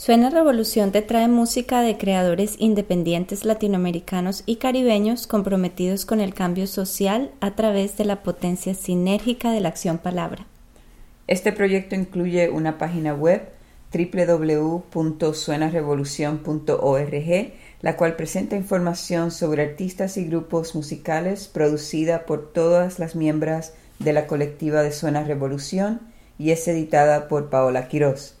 Suena Revolución te trae música de creadores independientes latinoamericanos y caribeños comprometidos con el cambio social a través de la potencia sinérgica de la acción palabra. Este proyecto incluye una página web www.suenarevolucion.org, la cual presenta información sobre artistas y grupos musicales producida por todas las miembros de la colectiva de Suena Revolución y es editada por Paola Quiroz.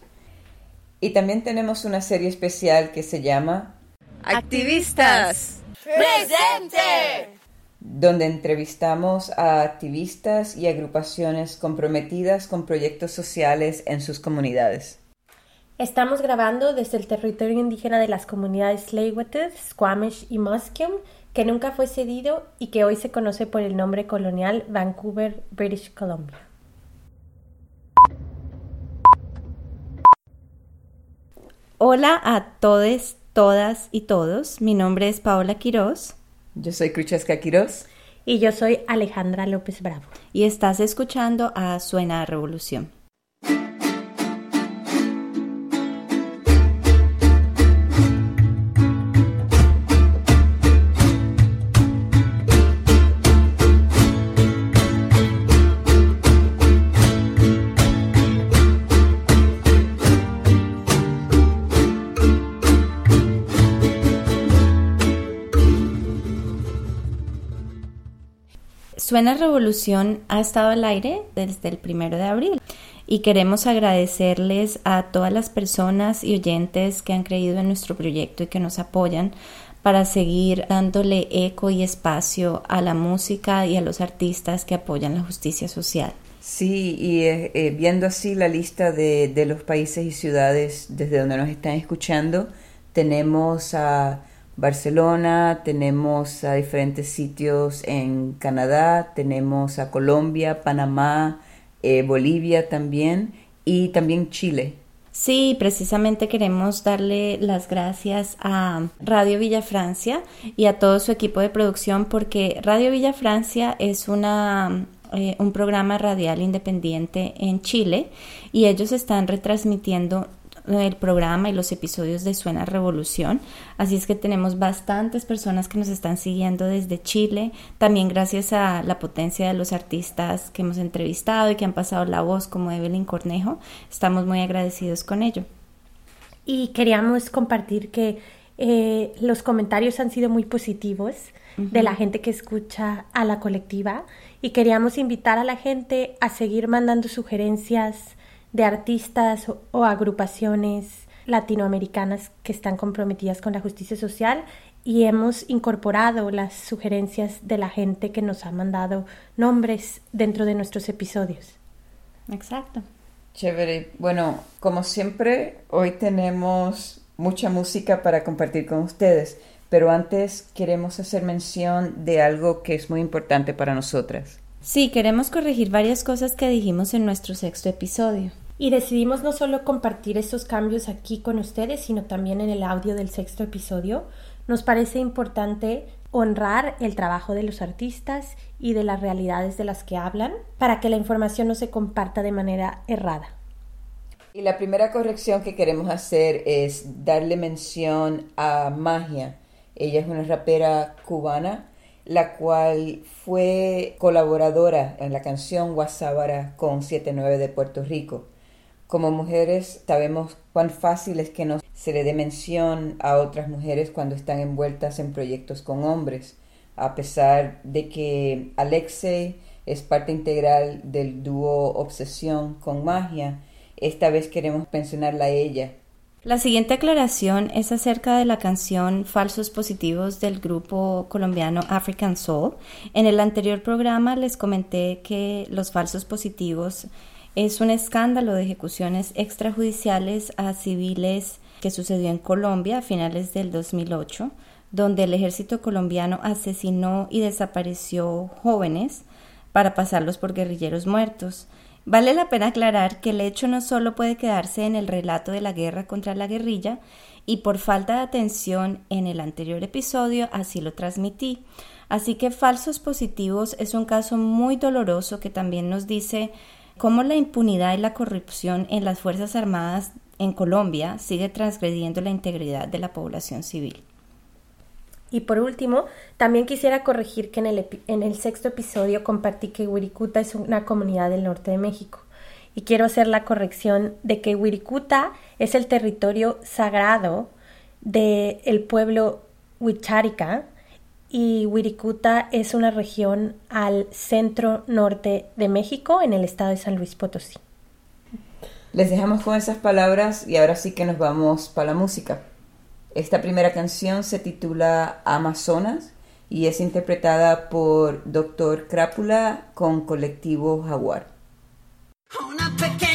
Y también tenemos una serie especial que se llama Activistas Presente, donde entrevistamos a activistas y agrupaciones comprometidas con proyectos sociales en sus comunidades. Estamos grabando desde el territorio indígena de las comunidades Tsleil-Waututh, Squamish y Musqueam, que nunca fue cedido y que hoy se conoce por el nombre colonial Vancouver, British Columbia. Hola a todos, todas y todos. Mi nombre es Paola Quiroz. Yo soy Cruchesca Quiroz. Y yo soy Alejandra López Bravo. Y estás escuchando a Suena Revolución. Suena Revolución ha estado al aire desde el primero de abril y queremos agradecerles a todas las personas y oyentes que han creído en nuestro proyecto y que nos apoyan para seguir dándole eco y espacio a la música y a los artistas que apoyan la justicia social. Sí, y eh, eh, viendo así la lista de, de los países y ciudades desde donde nos están escuchando, tenemos a Barcelona, tenemos a diferentes sitios en Canadá, tenemos a Colombia, Panamá, eh, Bolivia también y también Chile. Sí, precisamente queremos darle las gracias a Radio Villa Francia y a todo su equipo de producción porque Radio Villa Francia es una eh, un programa radial independiente en Chile y ellos están retransmitiendo el programa y los episodios de Suena Revolución. Así es que tenemos bastantes personas que nos están siguiendo desde Chile, también gracias a la potencia de los artistas que hemos entrevistado y que han pasado la voz como Evelyn Cornejo. Estamos muy agradecidos con ello. Y queríamos compartir que eh, los comentarios han sido muy positivos de la gente que escucha a la colectiva y queríamos invitar a la gente a seguir mandando sugerencias, de artistas o, agrupaciones latinoamericanas que están comprometidas con la justicia social y hemos incorporado las sugerencias de la gente que nos ha mandado nombres dentro de nuestros episodios. Exacto. Chévere. Bueno, como siempre, hoy tenemos mucha música para compartir con ustedes, pero antes queremos hacer mención de algo que es muy importante para nosotras. Sí, queremos corregir varias cosas que dijimos en nuestro sexto episodio. Y decidimos no solo compartir estos cambios aquí con ustedes, sino también en el audio del sexto episodio. Nos parece importante honrar el trabajo de los artistas y de las realidades de las que hablan para que la información no se comparta de manera errada. Y la primera corrección que queremos hacer es darle mención a Magia. Ella es una rapera cubana la cual fue colaboradora en la canción Guasábara con 79 de Puerto Rico. Como mujeres sabemos cuán fácil es que no se le dé mención a otras mujeres cuando están envueltas en proyectos con hombres, a pesar de que Alexei es parte integral del dúo Obsesión con Magia, esta vez queremos mencionarla a ella la siguiente aclaración es acerca de la canción Falsos Positivos del grupo colombiano African Soul. En el anterior programa les comenté que los falsos positivos es un escándalo de ejecuciones extrajudiciales a civiles que sucedió en Colombia a finales del 2008, donde el ejército colombiano asesinó y desapareció jóvenes para pasarlos por guerrilleros muertos. Vale la pena aclarar que el hecho no solo puede quedarse en el relato de la guerra contra la guerrilla, y por falta de atención en el anterior episodio así lo transmití. Así que falsos positivos es un caso muy doloroso que también nos dice cómo la impunidad y la corrupción en las Fuerzas Armadas en Colombia sigue transgrediendo la integridad de la población civil. Y por último, también quisiera corregir que en el, en el sexto episodio compartí que Wirikuta es una comunidad del norte de México. Y quiero hacer la corrección de que Wirikuta es el territorio sagrado del pueblo Huichárica y Wirikuta es una región al centro norte de México en el estado de San Luis Potosí. Les dejamos con esas palabras y ahora sí que nos vamos para la música. Esta primera canción se titula Amazonas y es interpretada por Dr. Crápula con colectivo Jaguar. Una pequeña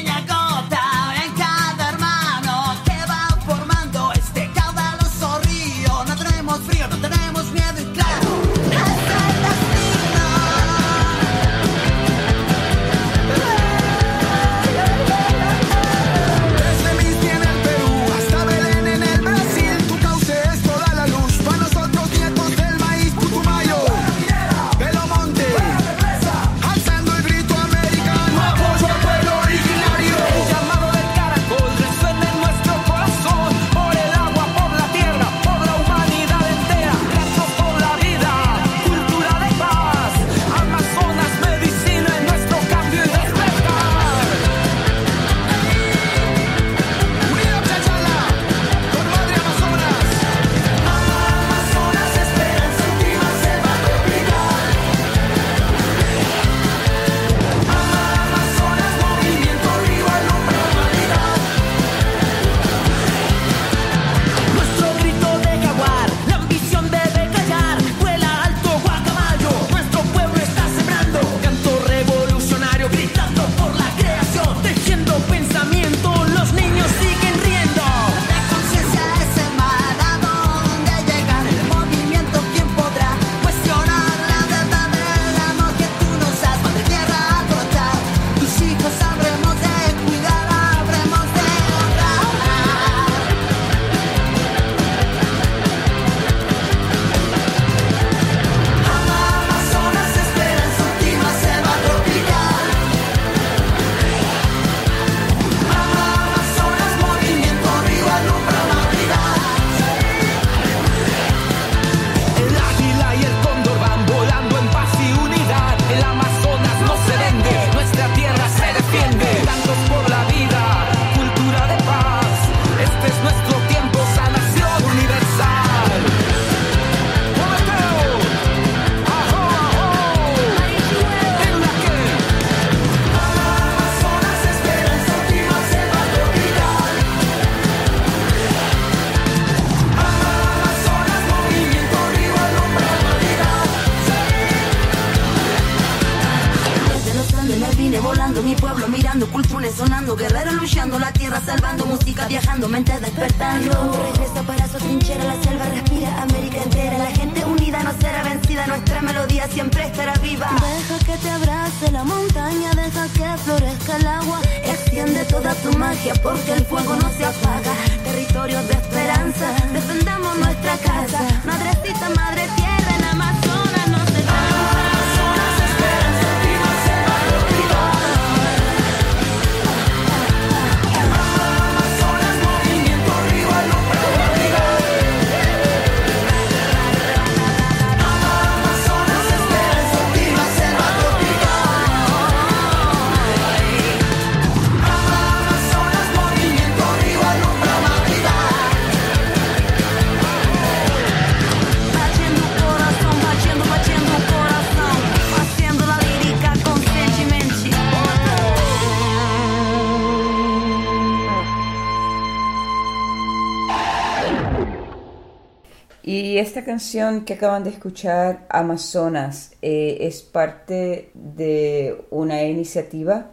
canción que acaban de escuchar, Amazonas, eh, es parte de una iniciativa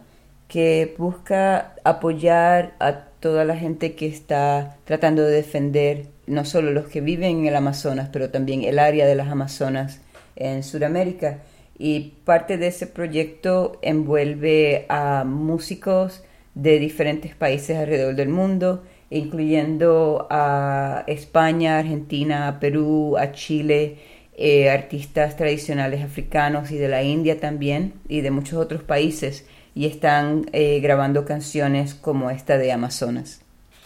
que busca apoyar a toda la gente que está tratando de defender no solo los que viven en el Amazonas, pero también el área de las Amazonas en Sudamérica. Y parte de ese proyecto envuelve a músicos de diferentes países alrededor del mundo incluyendo a España, Argentina, Perú, a Chile, eh, artistas tradicionales africanos y de la India también, y de muchos otros países, y están eh, grabando canciones como esta de Amazonas.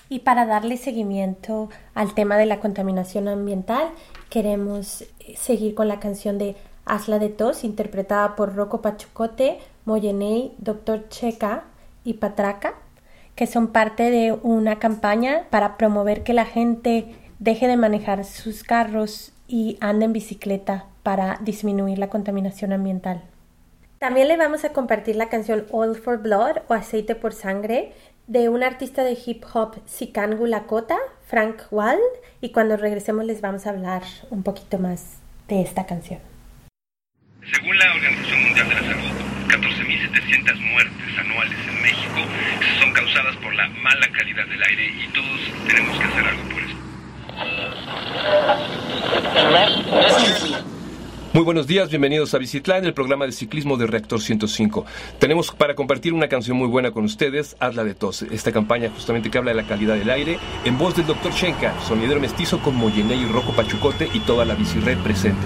Y para darle seguimiento al tema de la contaminación ambiental, queremos seguir con la canción de Hazla de Tos, interpretada por Rocco Pachucote, Moyenei, Doctor Checa y Patraca, que son parte de una campaña para promover que la gente deje de manejar sus carros y ande en bicicleta para disminuir la contaminación ambiental. También le vamos a compartir la canción Oil for Blood o Aceite por Sangre de un artista de hip hop Sikangu Lakota, Frank Wald, y cuando regresemos les vamos a hablar un poquito más de esta canción. Según la Organización Mundial de la Salud, 14.700 muertes anuales en México son causadas por la mala calidad del aire y todos tenemos que hacer algo por eso. Muy buenos días, bienvenidos a Visitlán, el programa de ciclismo de Reactor 105. Tenemos para compartir una canción muy buena con ustedes, Hazla de Tos, esta campaña justamente que habla de la calidad del aire, en voz del Dr. Shenka, sonidero mestizo con Moyené y Rojo Pachucote y toda la bicirred presente.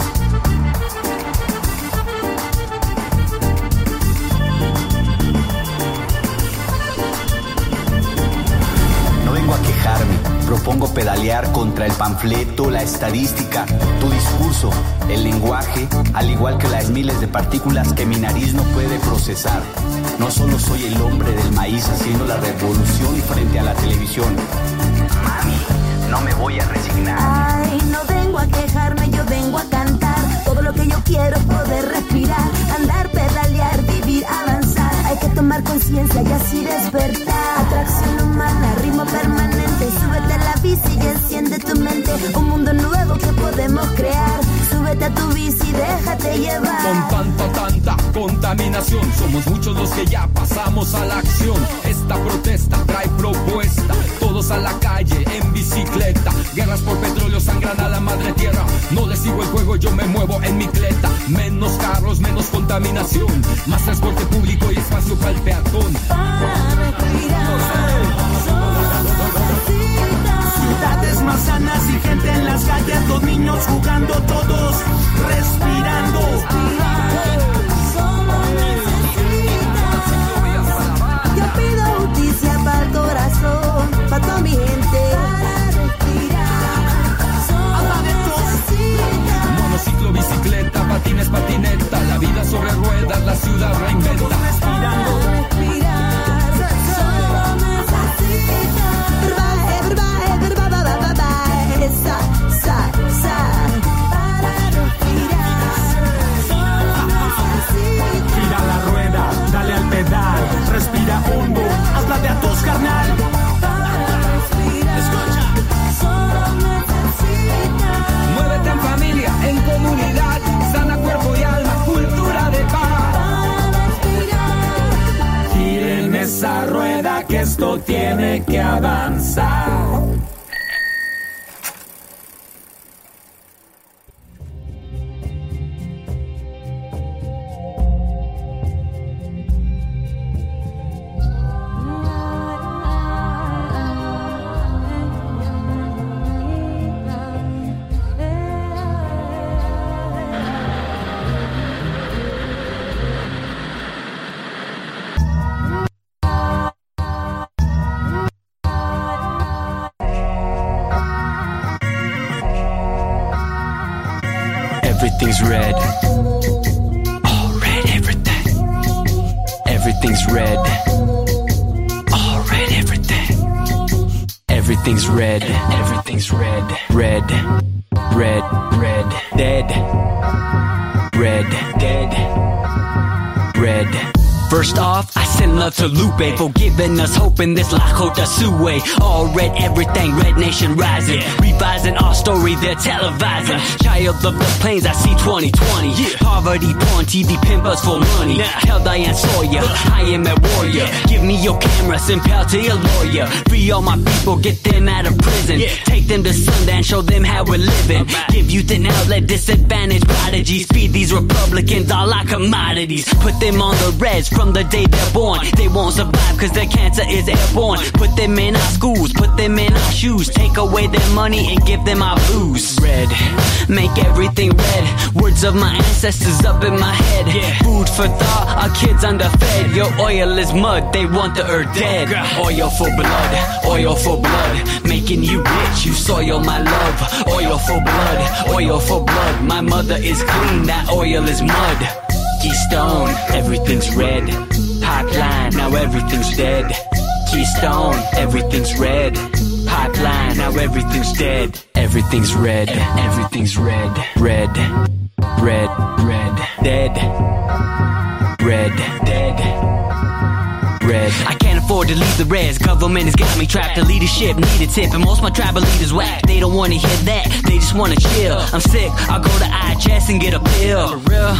estadística, tu discurso, el lenguaje, al igual que las miles de partículas que mi nariz no puede procesar. No solo soy el hombre del maíz haciendo la revolución frente a la televisión. Mami, no me voy a resignar. Ay, no vengo a quejarme, yo vengo a cantar. Todo lo que yo quiero poder respirar, que tomar conciencia y así despertar. Atracción humana, ritmo permanente. Súbete a la bici y enciende tu mente. Un mundo nuevo que podemos crear. Súbete a tu bici, déjate llevar. Con tanta, tanta contaminación, somos muchos los que ya pasamos a la acción. Esta protesta trae propuesta. Todos a la calle, en bicicleta. Guerras por petróleo sangran a la madre tierra. No le sigo el juego, yo me muevo en mi cleta. Menos carros, menos contaminación. Más transporte público y espacio para el peatón. Ciudades más sanas y gente en las calles, los niños jugando todos, respirando. Yo pido justicia para el corazón, para toda mi gente. All red, everything red nation rising. Revising our story, they're televising. Child of the plains, I see 2020. Poverty, porn, TV, pimp us for money. Tell Diane Sawyer, I am a warrior. Give me your camera, send pal to your lawyer. Free all my people, get them out of prison. Take them to Sundance, show them how we're living. Give youth an outlet, disadvantaged prodigies. Feed these Republicans all our commodities. Put them on the reds from the day they're born. They won't survive cause their cancer is airborne. Put them in our schools, put them in our shoes. Take away their money and give them our booze. Red, make everything red. Words of my ancestors up in my head. Yeah. Food for thought, our kids underfed. Your oil is mud, they want the earth dead. Oil for blood, oil for blood. Making you rich, you soil my love. Oil for blood, oil for blood. My mother is clean, that oil is mud. Keystone, everything's red. Pipeline, now everything's dead. Keystone, everything's red. Pipeline, now everything's dead. Everything's red, everything's red. Red, red, red, dead. Red, dead. Red. I can't afford to leave the reds. Government has got me trapped. The leadership need a tip, and most of my tribal leaders whack. They don't wanna hear that. They just wanna chill. I'm sick. I'll go to IHS and get a pill. For real.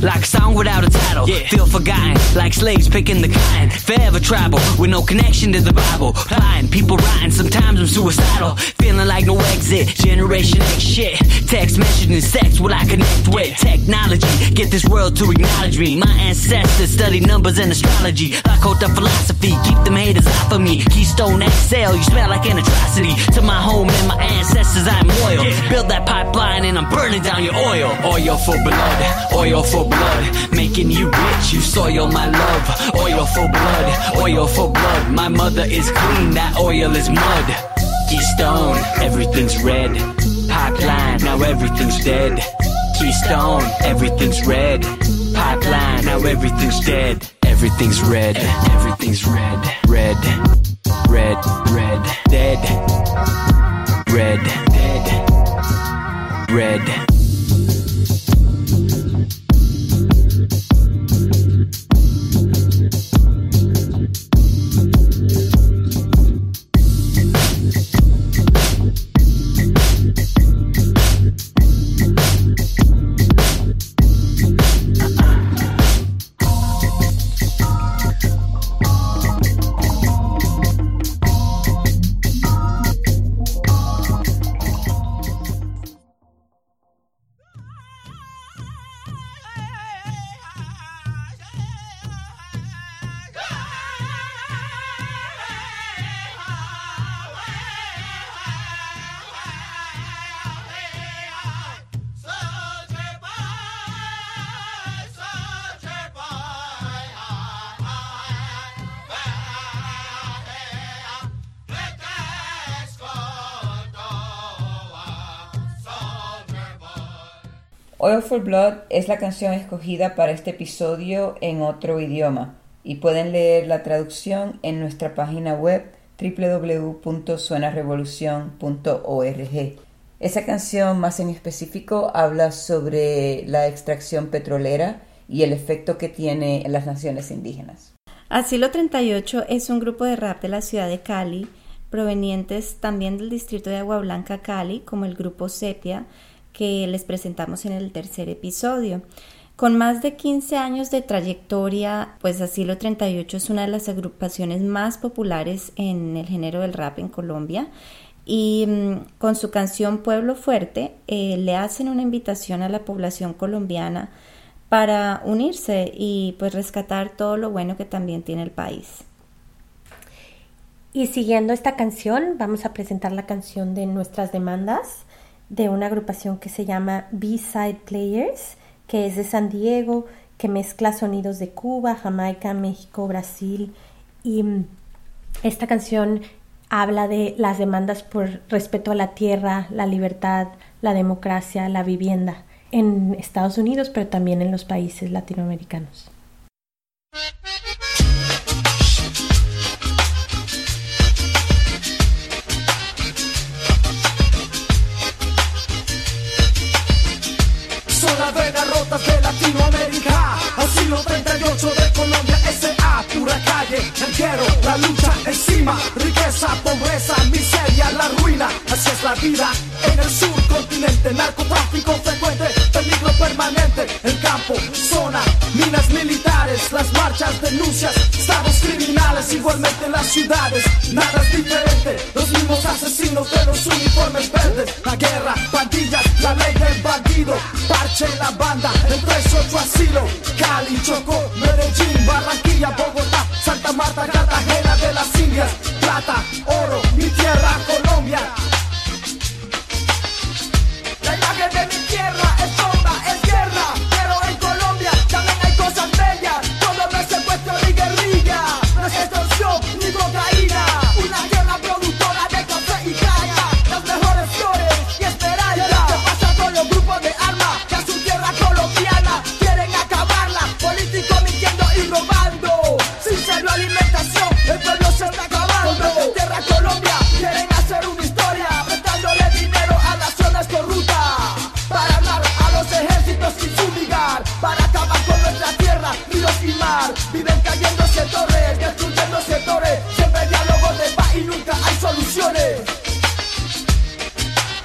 Like a song without a title. Feel forgotten. Like slaves picking the cotton. Forever tribal with no connection to the Bible. Lying, people writing. Sometimes I'm suicidal. Feeling like no exit. Generation X shit. Text messaging sex. Will I connect with technology? Get this world to acknowledge me. My ancestors studied numbers and astrology. Lakota philosophy. Keep them haters off of me. Keystone XL. You smell like an atrocity. To my home and my ancestors, I'm loyal. Build that pipeline and I'm burning down your oil. Oil for blood. Oil for blood. Making you rich. You soil my love. Oil for blood. Oil for blood. My mother is clean. That oil is mud. Keystone. Everything's red. Pipeline. Now everything's dead. Keystone. Everything's red. Pipeline. Now everything's dead. Everything's red. Everything's red. Red. Red. Red. Dead. Blood es la canción escogida para este episodio en otro idioma y pueden leer la traducción en nuestra página web www.suenarevolucion.org. Esa canción más en específico habla sobre la extracción petrolera y el efecto que tiene en las naciones indígenas. Asilo 38 es un grupo de rap de la ciudad de Cali, provenientes también del distrito de Agua Blanca, Cali, como el grupo Sepia, que les presentamos en el tercer episodio. Con más de 15 años de trayectoria, pues Asilo 38 es una de las agrupaciones más populares en el género del rap en Colombia y mm, con su canción Pueblo Fuerte eh, le hacen una invitación a la población colombiana para unirse y pues rescatar todo lo bueno que también tiene el país. Y siguiendo esta canción, vamos a presentar la canción de Nuestras Demandas de una agrupación que se llama B-Side Players, que es de San Diego, que mezcla sonidos de Cuba, Jamaica, México, Brasil. Y mm, esta canción habla de las demandas por respeto a la tierra, la libertad, la democracia, la vivienda. en Estados Unidos, pero también en los países latinoamericanos. Asilo 38 de Colombia, S.A., el quiero, la lucha encima, riqueza, pobreza, miseria, la ruina, así es la vida en el sur continente, narcotráfico frecuente, peligro permanente, el campo, zona, minas militares, las marchas, denuncias, estados criminales, igualmente en las ciudades, nada es diferente, los mismos asesinos de los uniformes verdes, la guerra, pandillas, la ley del bandido, parche la banda, el 38 asilo, Cali, Chocó, Medellín, Barranquilla, Bogotá, Santa Marta, Cartagena de las Indias, plata, oro, mi tierra, Colombia.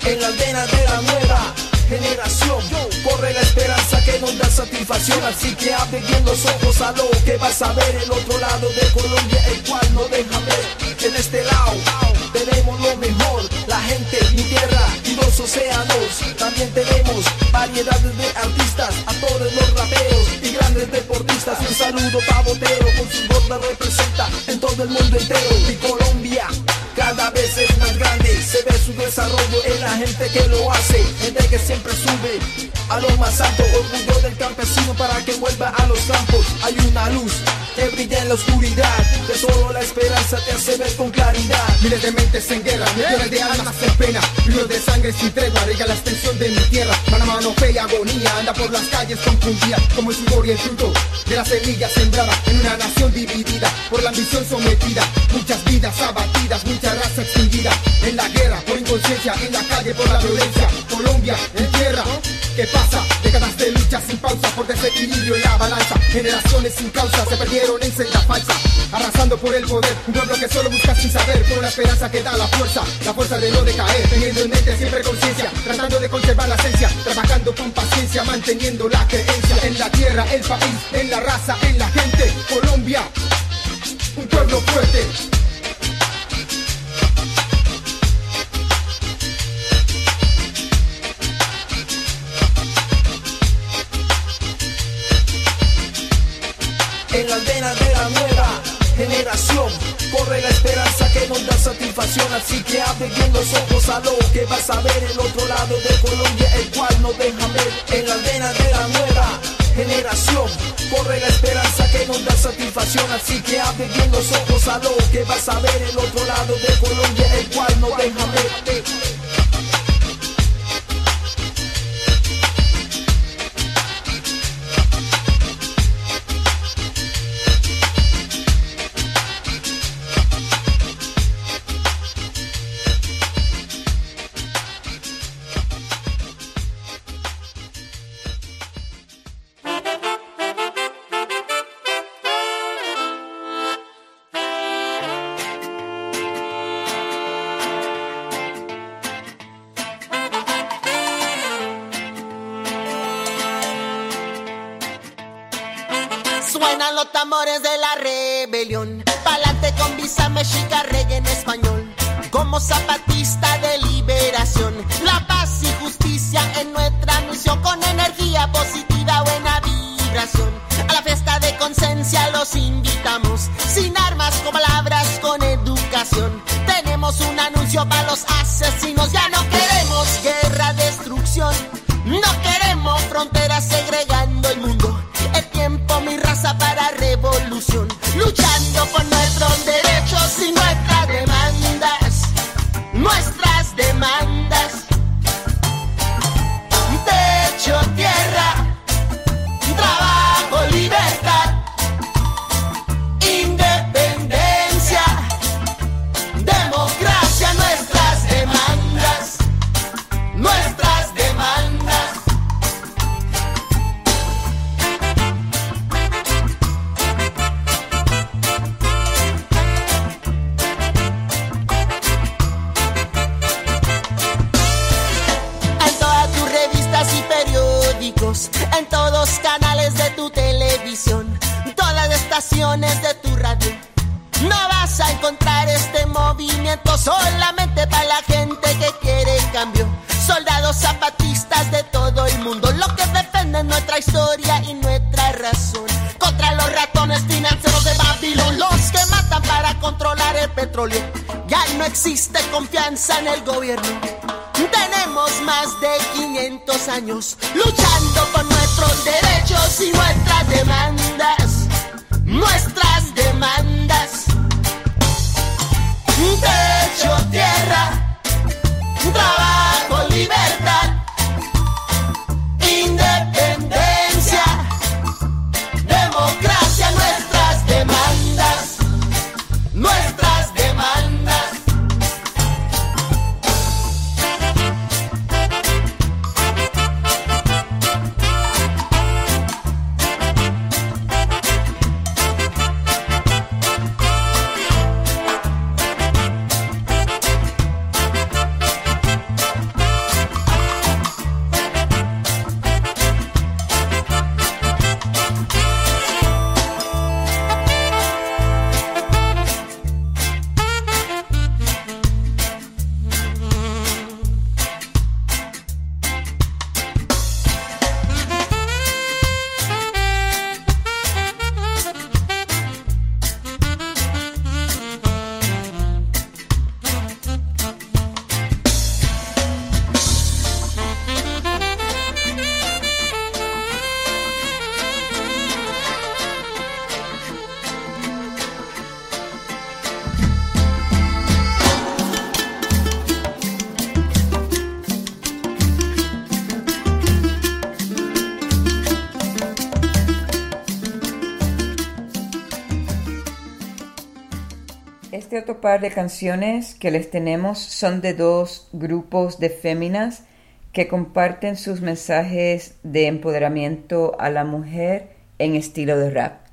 En las venas de la nueva generación corre la esperanza que nos da satisfacción. Así que abre bien los ojos a lo que vas a ver el otro lado de Colombia, el cual no deja ver. En este lado tenemos lo mejor, la gente, mi tierra y dos océanos. También tenemos variedades de artistas, actores, los raperos y grandes deportistas. Un saludo pa' Botero, con sus gordas representa en todo el mundo entero. Y Colombia cada vez es más grande, se ve su desarrollo en la gente que lo hace, gente que siempre sube a lo más alto, orgullo del campesino para que vuelva a los campos. Hay una luz que brilla en la oscuridad, que solo la esperanza te hace ver con claridad. Miles de mentes en guerra, millones de almas en pena, ríos de sangre sin tregua, rega la extensión de mi tierra. Mano a mano, fe y agonía, anda por las calles confundida, como el sudor y el fruto de la semilla sembrada en una nación dividida, por la ambición sometida, muchas vidas abatidas, mucha raza extinguida, en la guerra, por inconsciencia, en la calle, por la violencia. Colombia, en tierra, ¿qué pasa? Décadas de lucha sin pausa, por desequilibrio en la balanza, generaciones sin causa se perdieron en senda falsa, arrasando por el poder, un pueblo que solo busca sin saber, con la esperanza que da la fuerza, la fuerza de no decaer, teniendo en mente siempre conciencia, tratando de conservar la esencia, trabajando con paciencia, manteniendo la creencia. En la tierra, el país, en la raza, en la gente, Colombia, un pueblo fuerte. En las venas de la nueva generación corre la esperanza que nos da satisfacción. Así que abre bien los ojos a lo que vas a ver el otro lado de Colombia, el cual no deja ver. En las venas de la nueva generación corre la esperanza que nos da satisfacción. Así que abre bien los ojos a lo que vas a ver el otro lado de Colombia, el cual no deja ver. De tu radio. No vas a encontrar este movimiento solamente para la gente que quiere cambio. Soldados zapatistas de todo el mundo, los que defienden nuestra historia y nuestra razón. Contra los ratones financieros de Babilón, los que matan para controlar el petróleo. Ya no existe confianza en el gobierno. Tenemos más de 500 años luchando por nuestros derechos y nuestras demandas. Nuestras demandas. Techo, tierra, trabajo, Este otro par de canciones que les tenemos son de dos grupos de féminas que comparten sus mensajes de empoderamiento a la mujer en estilo de rap.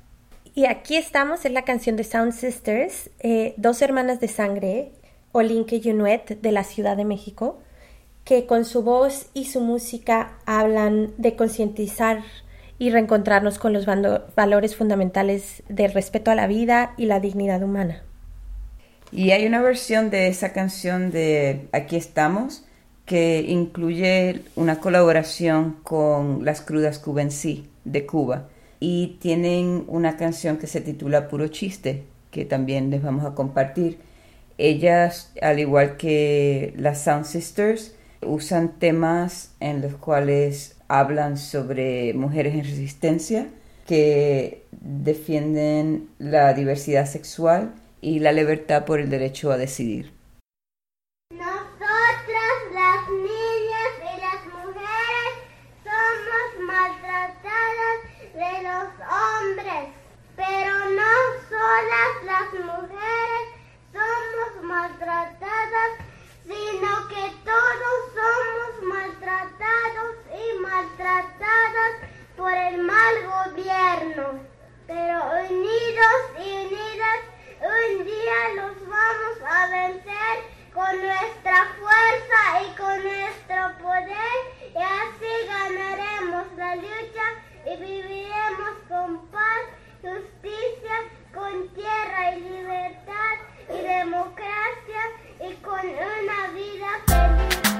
Y aquí estamos en la canción de Sound Sisters, eh, dos hermanas de sangre, Olinke y Unuet de la Ciudad de México, que con su voz y su música hablan de concientizar y reencontrarnos con los valores fundamentales del respeto a la vida y la dignidad humana. Y hay una versión de esa canción de Aquí estamos que incluye una colaboración con las crudas cubencí de Cuba y tienen una canción que se titula Puro Chiste que también les vamos a compartir. Ellas, al igual que las Sound Sisters, usan temas en los cuales hablan sobre mujeres en resistencia que defienden la diversidad sexual y la libertad por el derecho a decidir. Nosotras las niñas y las mujeres somos maltratadas de los hombres, pero no solas las mujeres somos maltratadas, sino que todos somos maltratados y maltratadas por el mal gobierno. Pero unidos y unidas, un día los vamos a vencer con nuestra fuerza y con nuestro poder y así ganaremos la lucha y viviremos con paz, justicia, con tierra y libertad y democracia y con una vida feliz.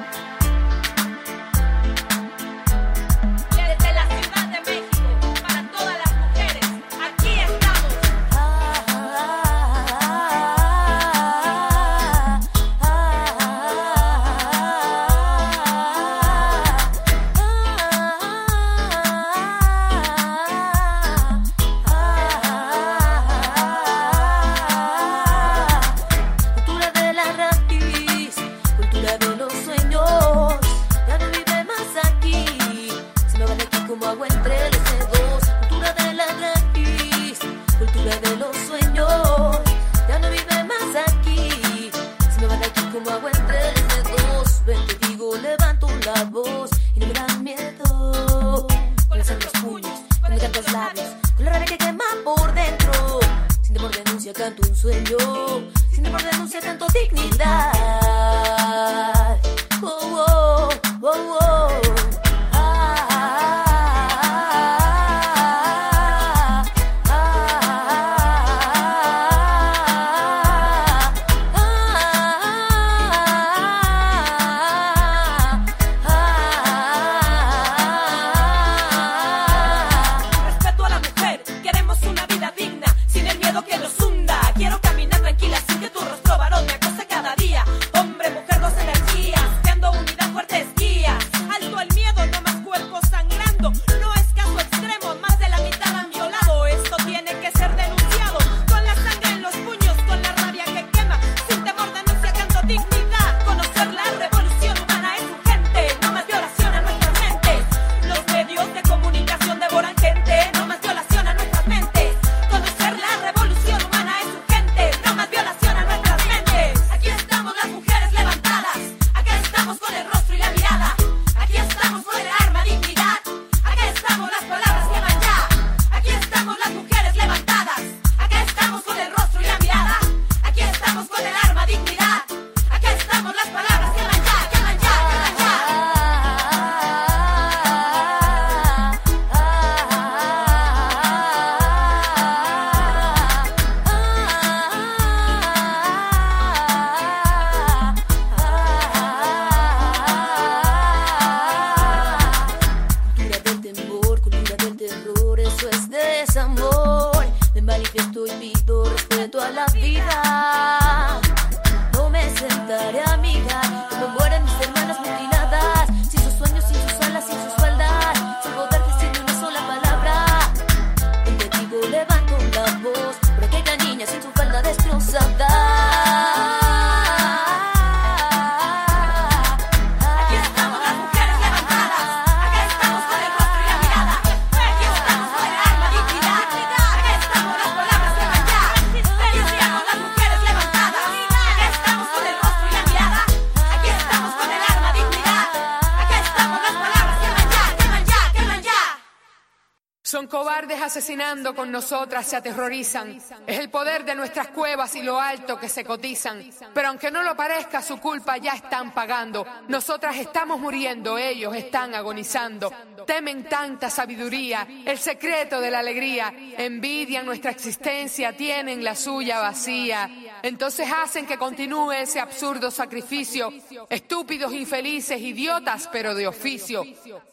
Nosotras se aterrorizan. Es el poder de nuestras cuevas y lo alto que se cotizan. Pero aunque no lo parezca, su culpa ya están pagando. Nosotras estamos muriendo, ellos están agonizando. Temen tanta sabiduría, el secreto de la alegría. Envidian nuestra existencia, tienen la suya vacía. Entonces hacen que continúe ese absurdo sacrificio. Estúpidos, infelices, idiotas, pero de oficio.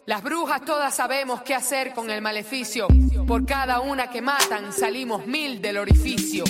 Las brujas todas sabemos qué hacer con el maleficio. Por cada una que matan salimos mil del orificio.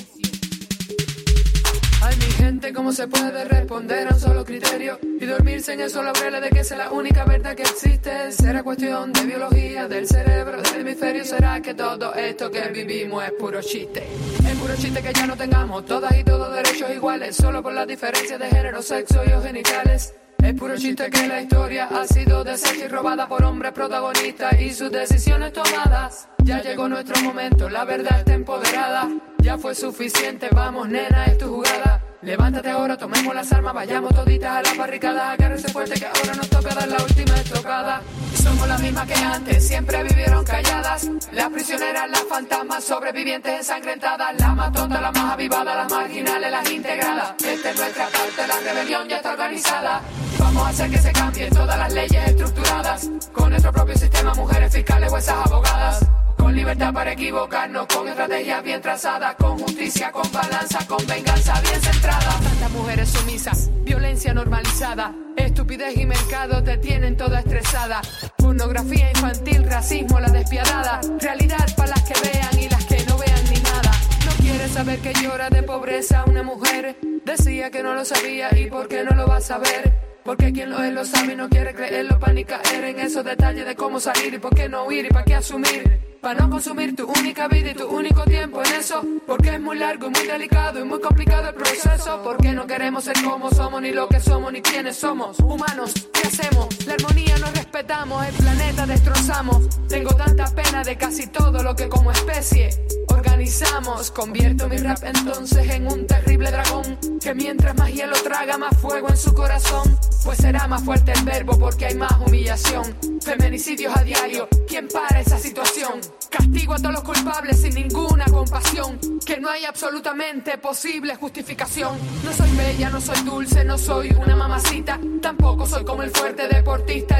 Mi gente, ¿cómo se puede responder a un solo criterio? Y dormirse en esos laureles de que es la única verdad que existe. ¿Será cuestión de biología, del cerebro, del hemisferio? ¿Será que todo esto que vivimos es puro chiste? Es puro chiste que ya no tengamos todas y todos derechos iguales, solo por las diferencias de género, sexo y o genitales. Es puro chiste que la historia ha sido deshecha y robada por hombres protagonistas y sus decisiones tomadas. Ya llegó nuestro momento, la verdad está empoderada. Ya fue suficiente, vamos nena, es tu jugada. Levántate ahora, tomemos las armas, vayamos toditas a la barricada. Agárrense fuerte que ahora nos toca dar la última estocada. Somos las mismas que antes, siempre vivieron calladas. Las prisioneras, las fantasmas, sobrevivientes ensangrentadas. Las más tontas, las más avivadas, las marginales, las integradas. Esta es nuestra parte, la rebelión ya está organizada. Vamos a hacer que se cambien todas las leyes estructuradas. Con nuestro propio sistema, mujeres fiscales, juezas, abogadas. Con libertad para equivocarnos, con estrategias bien trazadas, con justicia, con balanza, con venganza bien centrada. Tantas mujeres sumisas, violencia normalizada, estupidez y mercado te tienen toda estresada. Pornografía infantil, racismo, la despiadada. Realidad para las que vean y las que no vean ni nada. No quieres saber que llora de pobreza una mujer. Decía que no lo sabía y por qué no lo va a saber. Porque quien lo es lo sabe y no quiere creerlo para ni caer en esos detalles de cómo salir y por qué no huir y para qué asumir. Para no consumir tu única vida y tu único tiempo en eso. Porque es muy largo y muy delicado y muy complicado el proceso. Porque no queremos ser como somos, ni lo que somos, ni quiénes somos. Humanos, ¿qué hacemos? La armonía no respetamos, el planeta destrozamos. Tengo tanta pena de casi todo lo que como especie organizamos. Convierto mi rap entonces en un terrible dragón. Que mientras más hielo traga, más fuego en su corazón. Pues será más fuerte el verbo porque hay más humillación. Feminicidios a diario, ¿quién para esa situación? Castigo a todos los culpables sin ninguna compasión. Que no hay absolutamente posible justificación. No soy bella, no soy dulce, no soy una mamacita. Tampoco soy como el fuerte deportista,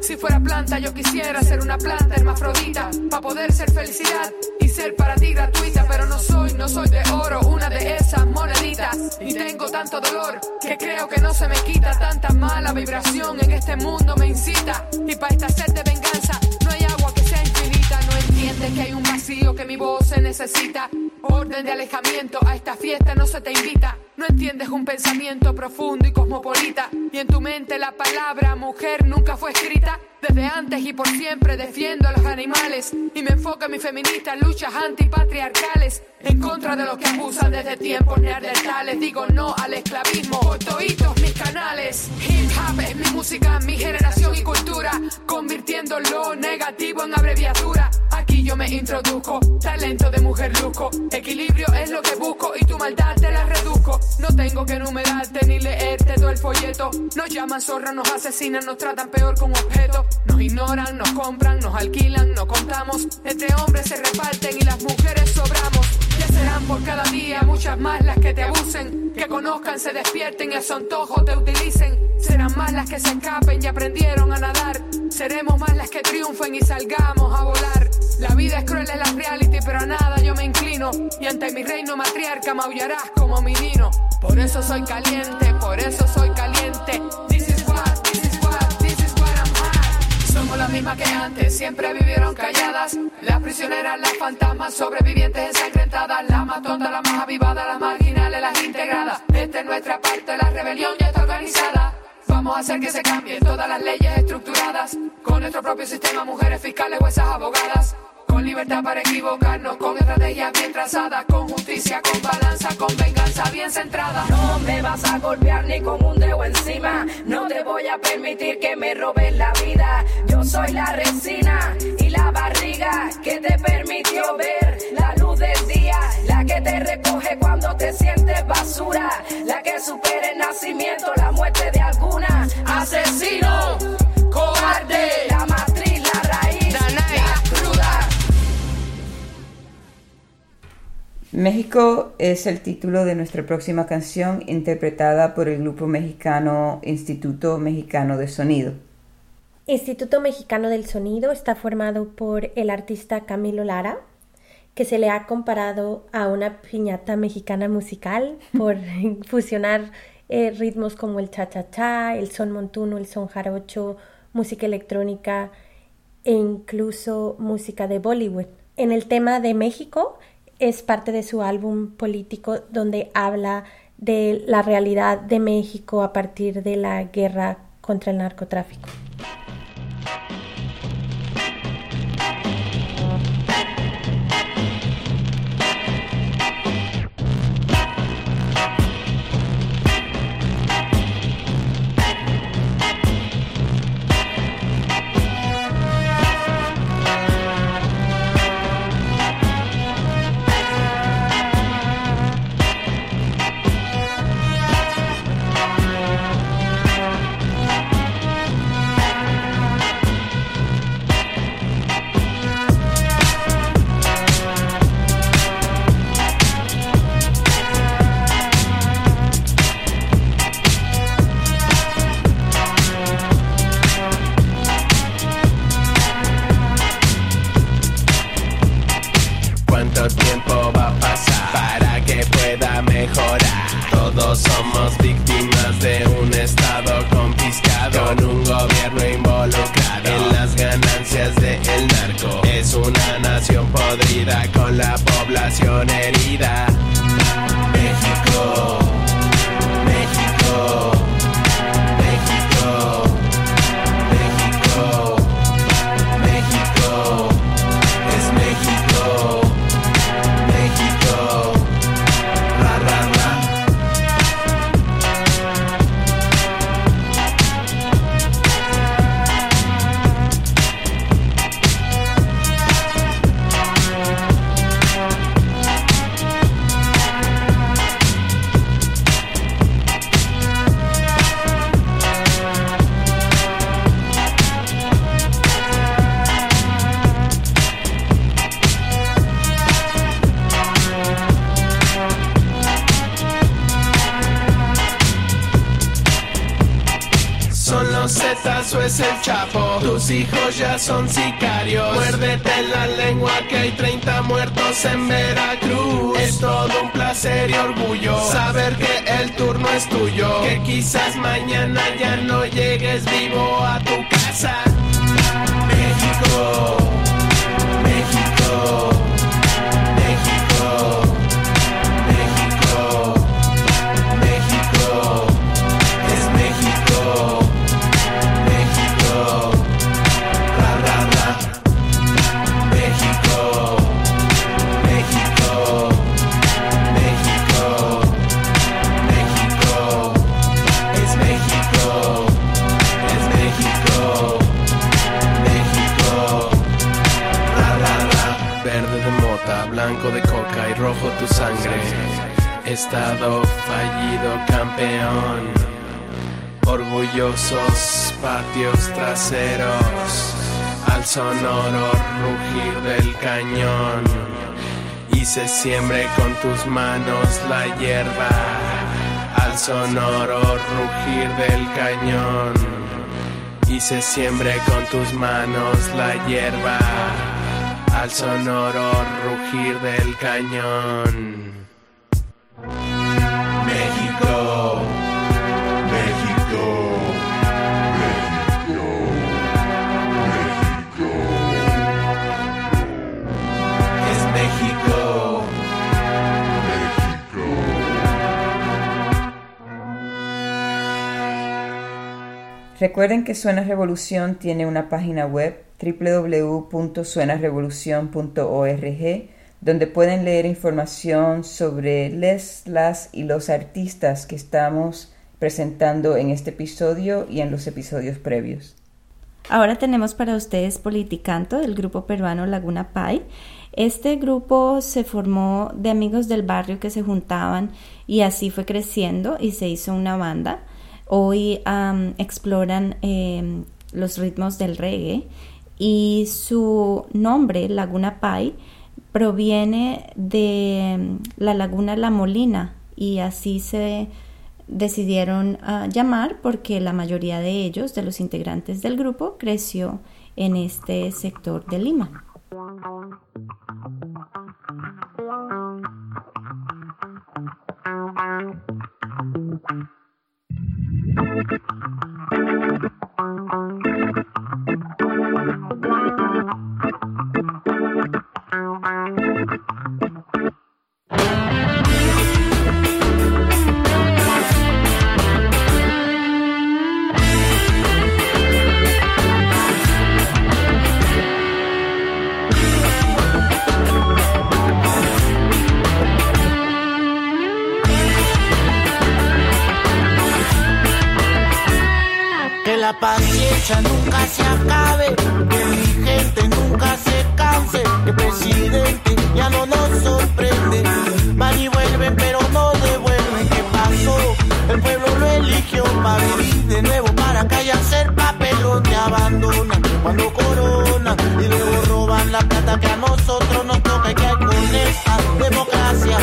Si fuera planta, yo quisiera ser una planta hermafrodita. Para poder ser felicidad y ser para ti gratuita. Pero no soy, no soy de oro, una de esas moneditas. Y tengo tanto dolor que creo que no se me quita. Tanta mala vibración en este mundo me incita. Y para esta sed de venganza no hay agua que entiendes que hay un vacío que mi voz se necesita. Orden de alejamiento, a esta fiesta no se te invita. No entiendes un pensamiento profundo y cosmopolita. Y en tu mente la palabra mujer nunca fue escrita. Desde antes y por siempre defiendo a los animales. Y me enfoco en mis feministas luchas antipatriarcales. En contra de los que abusan desde tiempos neandertales. Digo no al esclavismo. Por toitos mis canales. Hip hop es mi música, mi generación y cultura. Convirtiendo lo negativo en abreviatura. Yo me introduzco. Talento de mujer lujo. Equilibrio es lo que busco y tu maldad te la reduzco. No tengo que enumerarte ni leerte todo el folleto. Nos llaman zorra, nos asesinan, nos tratan peor como objeto. Nos ignoran, nos compran, nos alquilan, nos contamos. Entre hombres se reparten y las mujeres sobramos. Ya serán por cada día muchas más las que te abusen. Que conozcan, se despierten y a su antojo te utilicen. Serán más las que se escapen y aprendieron a nadar. Seremos más las que triunfen y salgamos a volar. La vida es cruel, es la reality, pero a nada yo me inclino. Y ante mi reino matriarca maullarás como mi vino. Por eso soy caliente, por eso soy caliente. This is what, this is what, this is what I'm. Somos las mismas que antes, siempre vivieron calladas. Las prisioneras, las fantasmas, sobrevivientes ensangrentadas. Las más tontas, las más avivadas, las marginales, las integradas. Esta es nuestra parte, la rebelión ya está organizada. Vamos a hacer que se cambien todas las leyes estructuradas. Con nuestro propio sistema, mujeres fiscales, juezas, abogadas. Con libertad para equivocarnos, con estrategias bien trazadas, con justicia, con balanza, con venganza bien centrada. No me vas a golpear ni con un dedo encima. No te voy a permitir que me roben la vida. Yo soy la resina y la barriga que te permitió ver la luz del día. La que te recoge cuando te sientes basura. La que supera el nacimiento, la muerte de alguna. Asesino, México es el título de nuestra próxima canción interpretada por el grupo mexicano Instituto Mexicano de Sonido. Instituto Mexicano del Sonido está formado por el artista Camilo Lara, que se le ha comparado a una piñata mexicana musical por fusionar eh, ritmos como el cha-cha-cha, el son montuno, el son jarocho, música electrónica e incluso música de Bollywood. En el tema de México es parte de su álbum político donde habla de la realidad de México a partir de la guerra contra el narcotráfico. Con la población herida. sun's campeón. Orgullosos patios traseros, al sonoro rugir del cañón, y se siembre con tus manos la hierba, al sonoro rugir del cañón, y se siembre con tus manos la hierba, al sonoro rugir del cañón. México. México, México, México. Es México, Recuerden que Suena Revolución tiene una página web www.suenarevolucion.org donde pueden leer información sobre les, las y los artistas que estamos presentando en este episodio y en los episodios previos. Ahora tenemos para ustedes Politicanto del grupo peruano Laguna Pai. Este grupo se formó de amigos del barrio que se juntaban y así fue creciendo y se hizo una banda. Hoy exploran em, los ritmos del reggae y su nombre, Laguna Pai, proviene de mm, la laguna La Molina y así se decidieron ah, llamar porque la mayoría de ellos, de los integrantes del grupo, creció en este sector de Lima. Paciencia nunca se acabe, que mi gente nunca se canse, que el presidente ya no nos sorprende. Van y vuelven, pero no devuelven. ¿Qué pasó? El pueblo lo eligió para vivir de nuevo, para callarse el papelón te abandonan cuando coronan y luego roban la plata que a nosotros nos toca y que hay con esta democracia.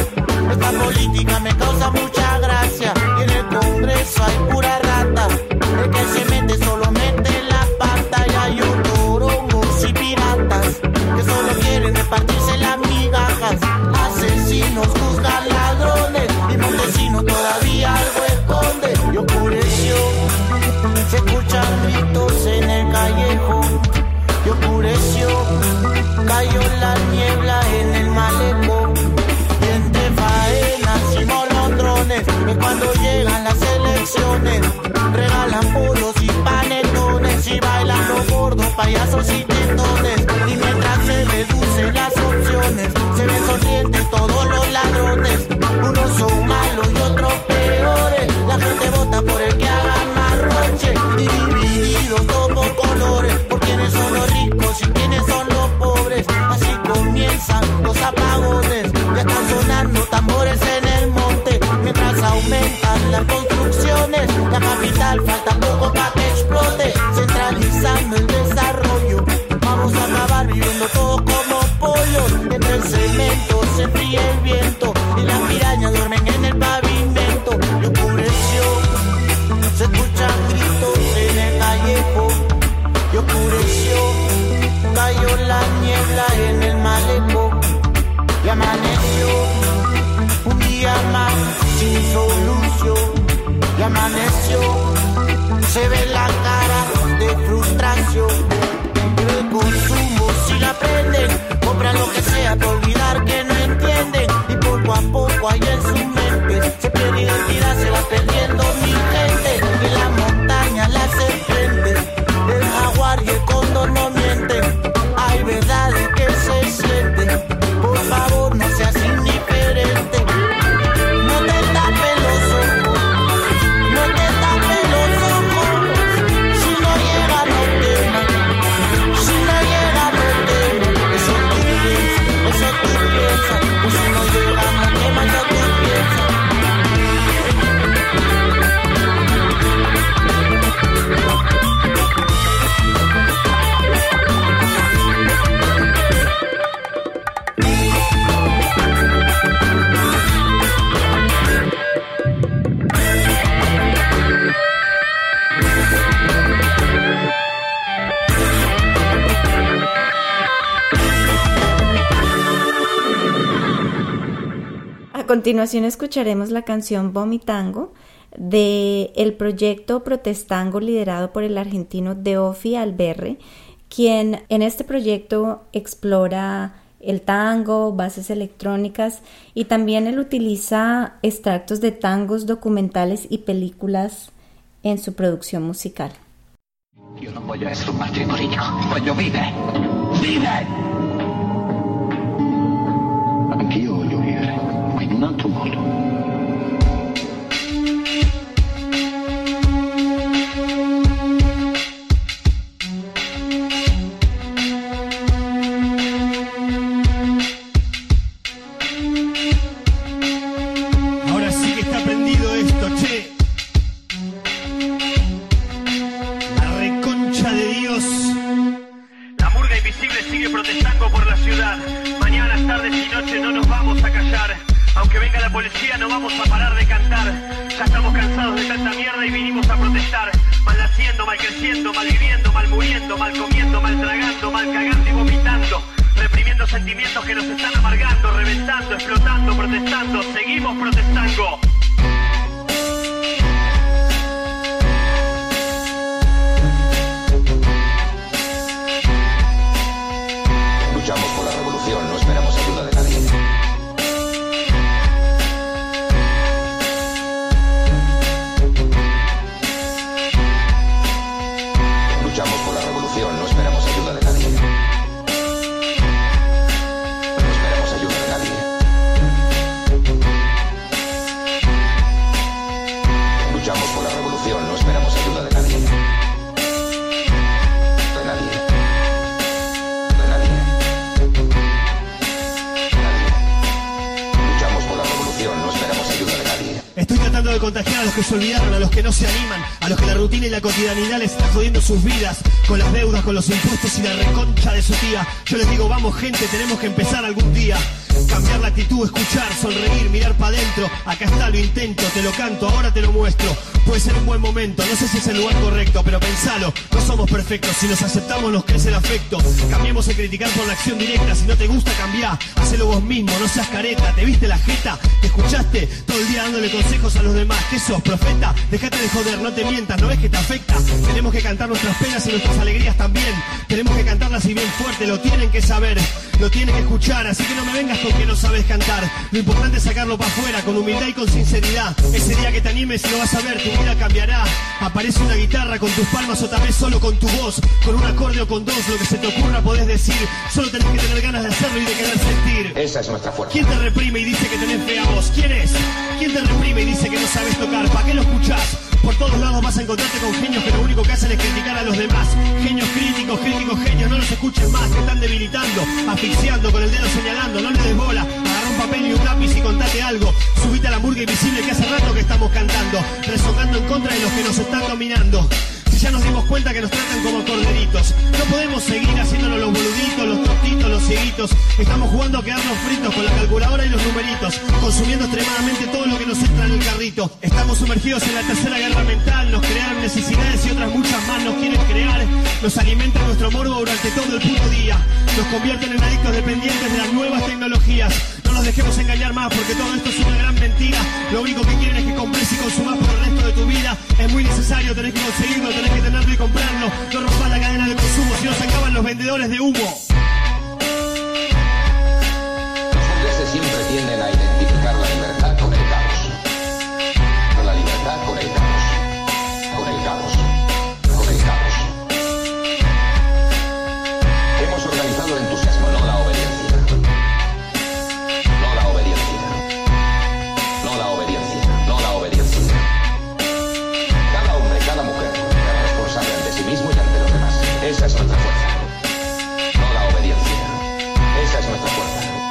Esta política me causa mucha gracia y en el Congreso hay pura payasos y tetones. Y mientras se reducen las opciones, se ven sonrientes todos los ladrones. Unos son malos y otros peores. La gente vota por el que haga más roche. Y divididos por colores, por quienes son los ricos y quienes son los pobres. Así comienzan los apagones. Ya están sonando tambores en el monte. Mientras aumentan las construcciones, la capital falta poco para que explote. Centralizando el desarrollo. Cemento se fríe el viento. Continuación escucharemos la canción Vomitango de el proyecto Protestango liderado por el argentino Deofi Alberre, quien en este proyecto explora el tango, bases electrónicas y también él utiliza extractos de tangos documentales y películas en su producción musical. Io non voglio essere un martire politico, voglio vivere. Vivere! Anch'io ahora te lo muestro. Puede ser un buen momento, no sé si es el lugar correcto, pero pensalo, no somos perfectos, si nos aceptamos nos crece el afecto. Cambiemos el criticar por la acción directa, si no te gusta cambiar, hacelo vos mismo, no seas careta, te viste la jeta, te escuchaste todo el día dándole consejos a los demás, ¿qué sos, profeta? Déjate de joder, no te mientas, ¿no ves que te afecta? Tenemos que cantar nuestras penas y nuestras alegrías también, tenemos que cantarlas y bien fuerte, lo tienen que saber, lo tienen que escuchar, así que no me vengas con que no sabes cantar, lo importante es sacarlo para afuera, con humildad y con sinceridad, ese día que te animes y lo vas a ver, tu vida cambiará, aparece una guitarra con tus palmas o tal vez solo con tu voz, con un acorde o con dos, lo que se te ocurra podés decir, solo tenés que tener ganas de hacerlo y de querer sentir. Esa es nuestra fuerza. ¿Quién te reprime y dice que tenés fea voz? ¿Quién es? ¿Quién te reprime y dice que no sabes tocar? ¿Para qué lo escuchás? Por todos lados vas a encontrarte con genios que lo único que hacen es criticar a los demás. Genios críticos, críticos genios, no los escuches más, te están debilitando, asfixiando, con el dedo señalando, no le des bola. Agarra un papel y un lápiz y contate algo. Subite a la murga invisible que hace rato que estamos cantando, rezongando en contra de los que nos están dominando. Si ya nos dimos cuenta que nos tratan como corderitos, no podemos seguir haciéndonos los boluditos, los tontitos, los cieguitos. Estamos jugando a quedarnos fritos con la calculadora y los numeritos, consumiendo extremadamente todo lo que nos entra en el carrito. Estamos sumergidos en la tercera guerra mental, nos crearon necesidades y otras muchas más nos quieren crear. Nos alimentan nuestro morbo durante todo el puto día. Nos convierten en adictos dependientes de las nuevas tecnologías. No nos dejemos engañar más porque todo esto es una gran mentira. Lo único que quieren es que compres y consumas por el resto de tu vida. Es muy necesario, tenés que conseguirlo, tenés que tenerlo y comprarlo. No rompas la cadena de consumo, si no se acaban los vendedores de humo.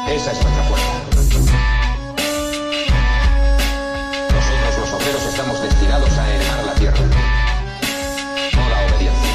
Esa es nuestra fuerza. Nosotros los obreros estamos destinados a heredar la tierra. No la obediencia.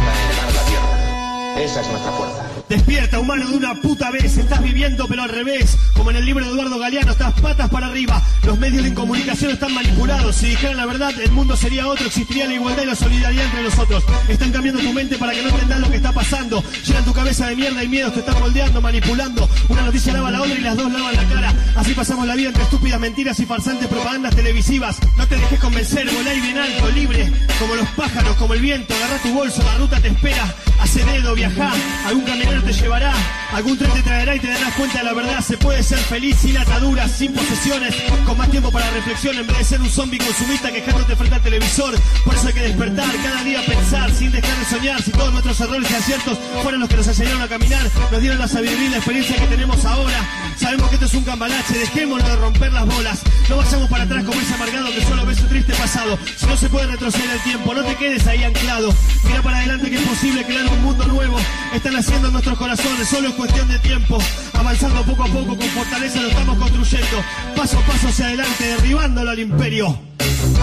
A heredar la tierra. Esa es nuestra fuerza. Despierta, humano, de una puta vez. Estás viviendo, pero al revés. Como en el libro de Eduardo Galeano, estás patas para arriba. Los medios de comunicación están manipulados. Si dijeran la verdad, el mundo sería otro. Existiría la igualdad y la solidaridad entre nosotros. Están cambiando tu mente para que no entendas lo que está pasando. Llenan tu cabeza de mierda y miedos. Te están moldeando, manipulando. Una noticia lava la otra y las dos lavan la cara. Así pasamos la vida entre estúpidas mentiras y farsantes propagandas televisivas. No te dejes convencer, volá y bien alto, libre. Como los pájaros, como el viento. Agarra tu bolso, la ruta te espera. Hace dedo, viajá. Algún te llevará. Algún tren te traerá y te darás cuenta de la verdad. Se puede ser feliz sin ataduras, sin posesiones. Con más tiempo para reflexión en vez de ser un zombie consumista quejándote frente al televisor. Por eso hay que despertar, cada día pensar, sin dejar de soñar. Si todos nuestros errores y aciertos fueron los que nos enseñaron a caminar, nos dieron la sabiduría y la experiencia que tenemos ahora. Sabemos que esto es un cambalache, dejémonos de romper las bolas. No vayamos para atrás como ese amargado que solo ve su triste pasado. Si no se puede retroceder el tiempo, no te quedes ahí anclado. Mira para adelante que es posible crear un mundo nuevo. Están haciendo en nuestros corazones, solo es cuestión de tiempo. Avanzando poco a poco, con fortaleza lo estamos construyendo. Paso a paso hacia adelante, derribándolo al imperio.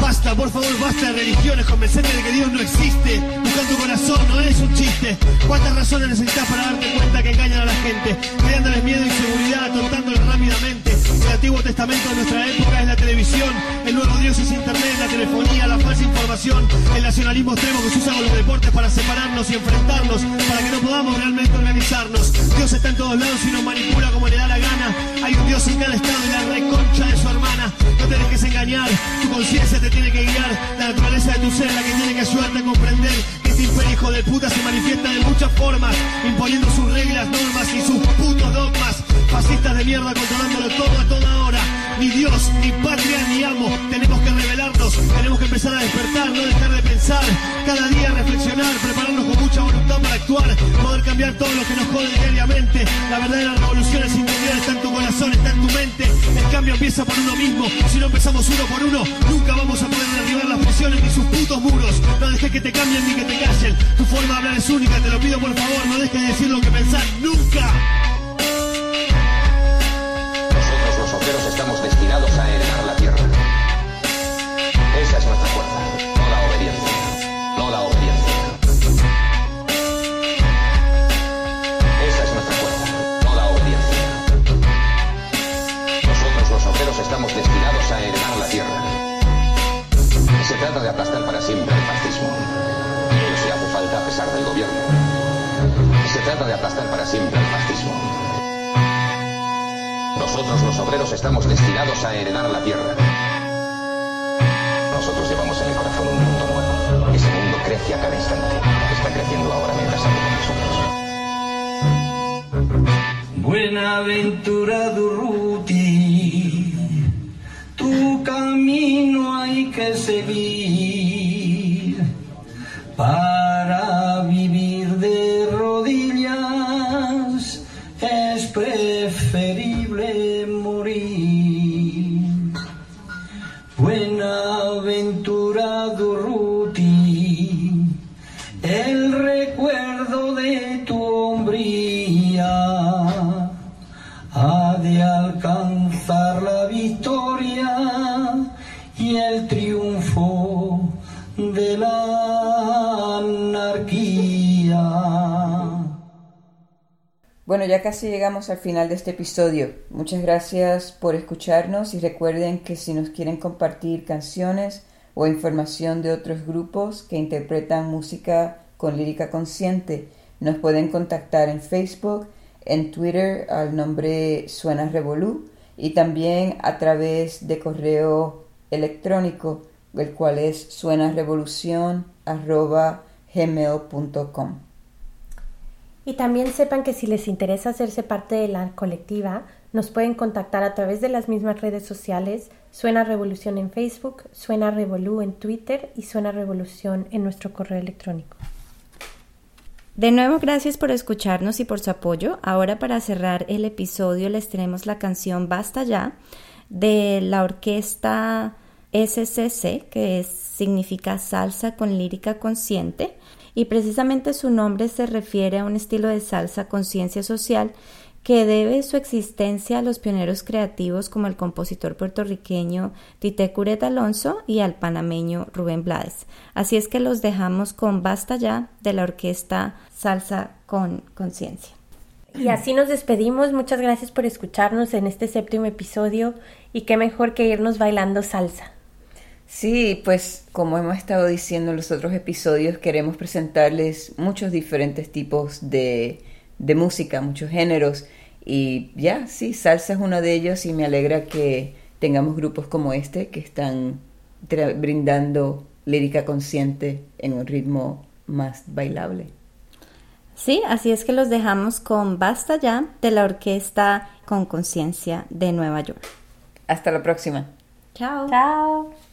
Basta, por favor, basta de religiones, convencerte de que Dios no existe. Busca en tu corazón, no es un chiste. ¿Cuántas razones necesitas para darte cuenta que engañan a la gente? Creándoles miedo y inseguridad, atontándoles rápidamente. El Antiguo Testamento de nuestra época es la televisión, el nuevo Dios es Internet, la telefonía, la falsa información, el nacionalismo extremo que se usa con los deportes para separarnos y enfrentarnos, para que no podamos realmente organizarnos. Dios está en todos lados y nos manipula como le da la gana. Hay un Dios en cada estado y la reconcha de su hermana. No te dejes engañar, tu conciencia te tiene que guiar, la naturaleza de tu ser la que tiene que ayudarte a comprender que este imperio hijo de puta se manifiesta de muchas formas, imponiendo Controlándolo todo a toda hora. Ni Dios, ni patria, ni amo. Tenemos que rebelarnos, tenemos que empezar a despertar, no dejar de pensar. Cada día reflexionar, prepararnos con mucha voluntad para actuar, poder cambiar todo lo que nos jode diariamente. La verdadera revolución es interior, está en tu corazón, está en tu mente. El cambio empieza por uno mismo. Si no empezamos uno por uno, nunca vamos a poder derribar las prisiones ni sus putos muros. No dejes que te cambien ni que te callen. Tu forma de hablar es única, te lo pido por favor, no dejes de decir lo que pensás nunca. Aplastar para siempre el fascismo. Nosotros los obreros estamos destinados a heredar la tierra. Nosotros llevamos en el corazón un mundo nuevo. Ese mundo crece a cada instante. Está creciendo ahora mientras hablo con nosotros. Buenaventura Durruti, tu camino hay que seguir para Bueno, ya casi llegamos al final de este episodio. Muchas gracias por escucharnos y recuerden que si nos quieren compartir canciones o información de otros grupos que interpretan música con lírica consciente, nos pueden contactar en Facebook, en Twitter al nombre Suena Revolú y también a través de correo electrónico, el cual es suenarevolucion@gmail.com. Y también sepan que si les interesa hacerse parte de la colectiva, nos pueden contactar a través de las mismas redes sociales, Suena Revolución en Facebook, Suena Revolú en Twitter y Suena Revolución en nuestro correo electrónico. De nuevo, gracias por escucharnos y por su apoyo. Ahora para cerrar el episodio les tenemos la canción Basta ya de la orquesta SCC, que significa salsa con lírica consciente, y precisamente su nombre se refiere a un estilo de salsa conciencia social que debe su existencia a los pioneros creativos como el compositor puertorriqueño Tite Curet Alonso y al panameño Rubén Blades. Así es que los dejamos con Basta ya de la orquesta Salsa con Conciencia. Y así nos despedimos. Muchas gracias por escucharnos en este séptimo episodio y qué mejor que irnos bailando salsa. Sí, pues como hemos estado diciendo en los otros episodios, queremos presentarles muchos diferentes tipos de, de música, muchos géneros. Y ya, sí, salsa es uno de ellos y me alegra que tengamos grupos como este que están brindando lírica consciente en un ritmo más bailable. Sí, así es que los dejamos con Basta ya de la orquesta con conciencia de Nueva York. Hasta la próxima. Chao. Chao.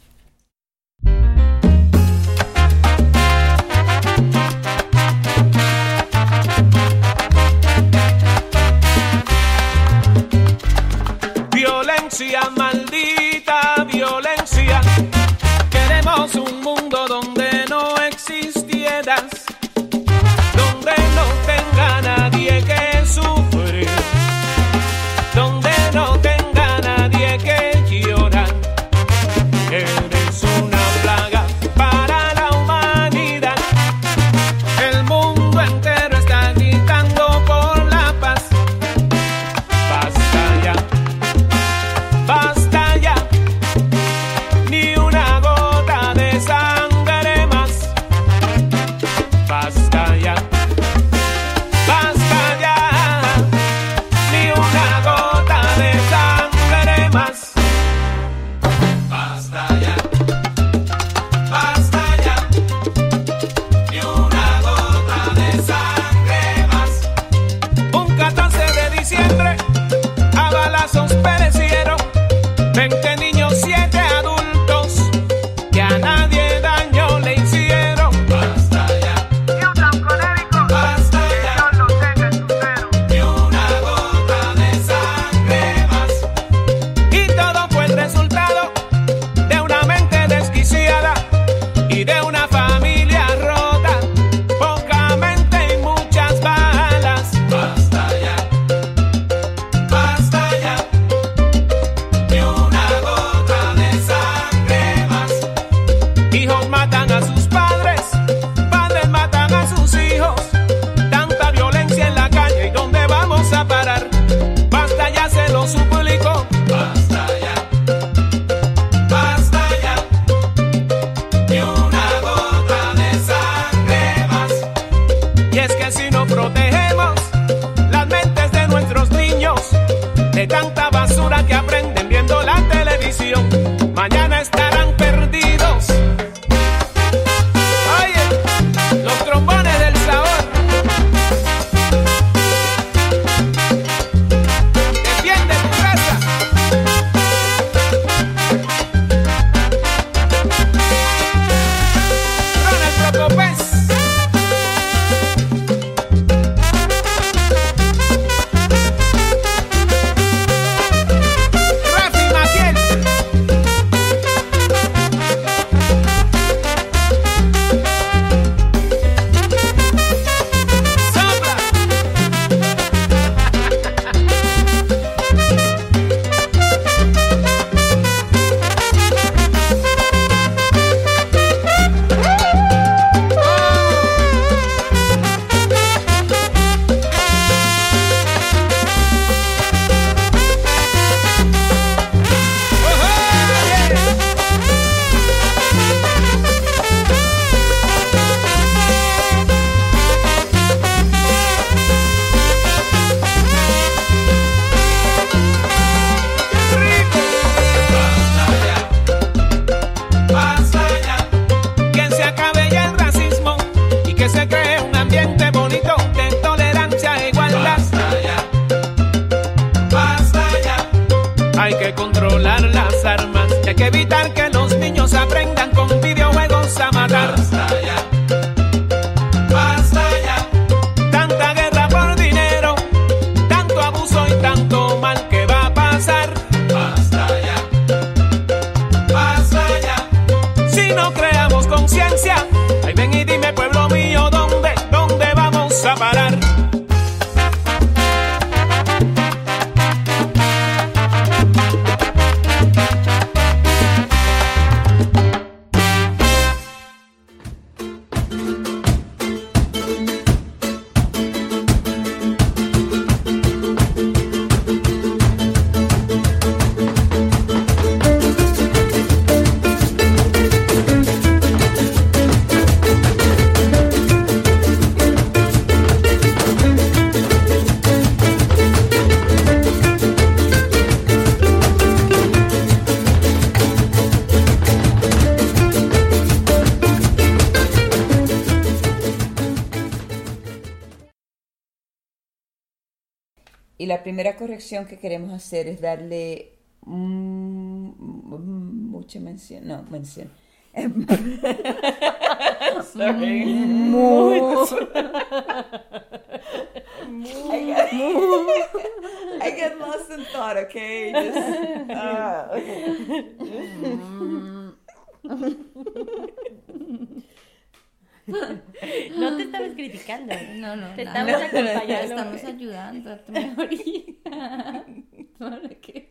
Conciencia, ay ven y dime pueblo mío, ¿dónde, dónde vamos a parar? Corrección que queremos hacer es darle mm, mm, mucha mención, no, mención. Sorry. I get, I get lost in thought, okay? Just, ah, No te estamos criticando. No, no, Te estamos no, acompañando. Estamos ayudando a tu mejoría. Para que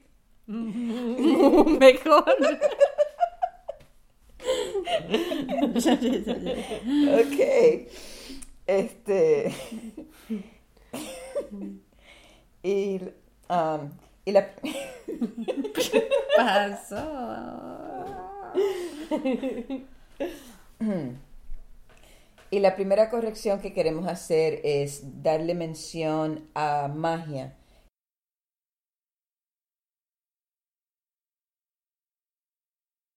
mejor. ok. Este. y, um, y la. Y la primera corrección que queremos hacer es darle mención a magia.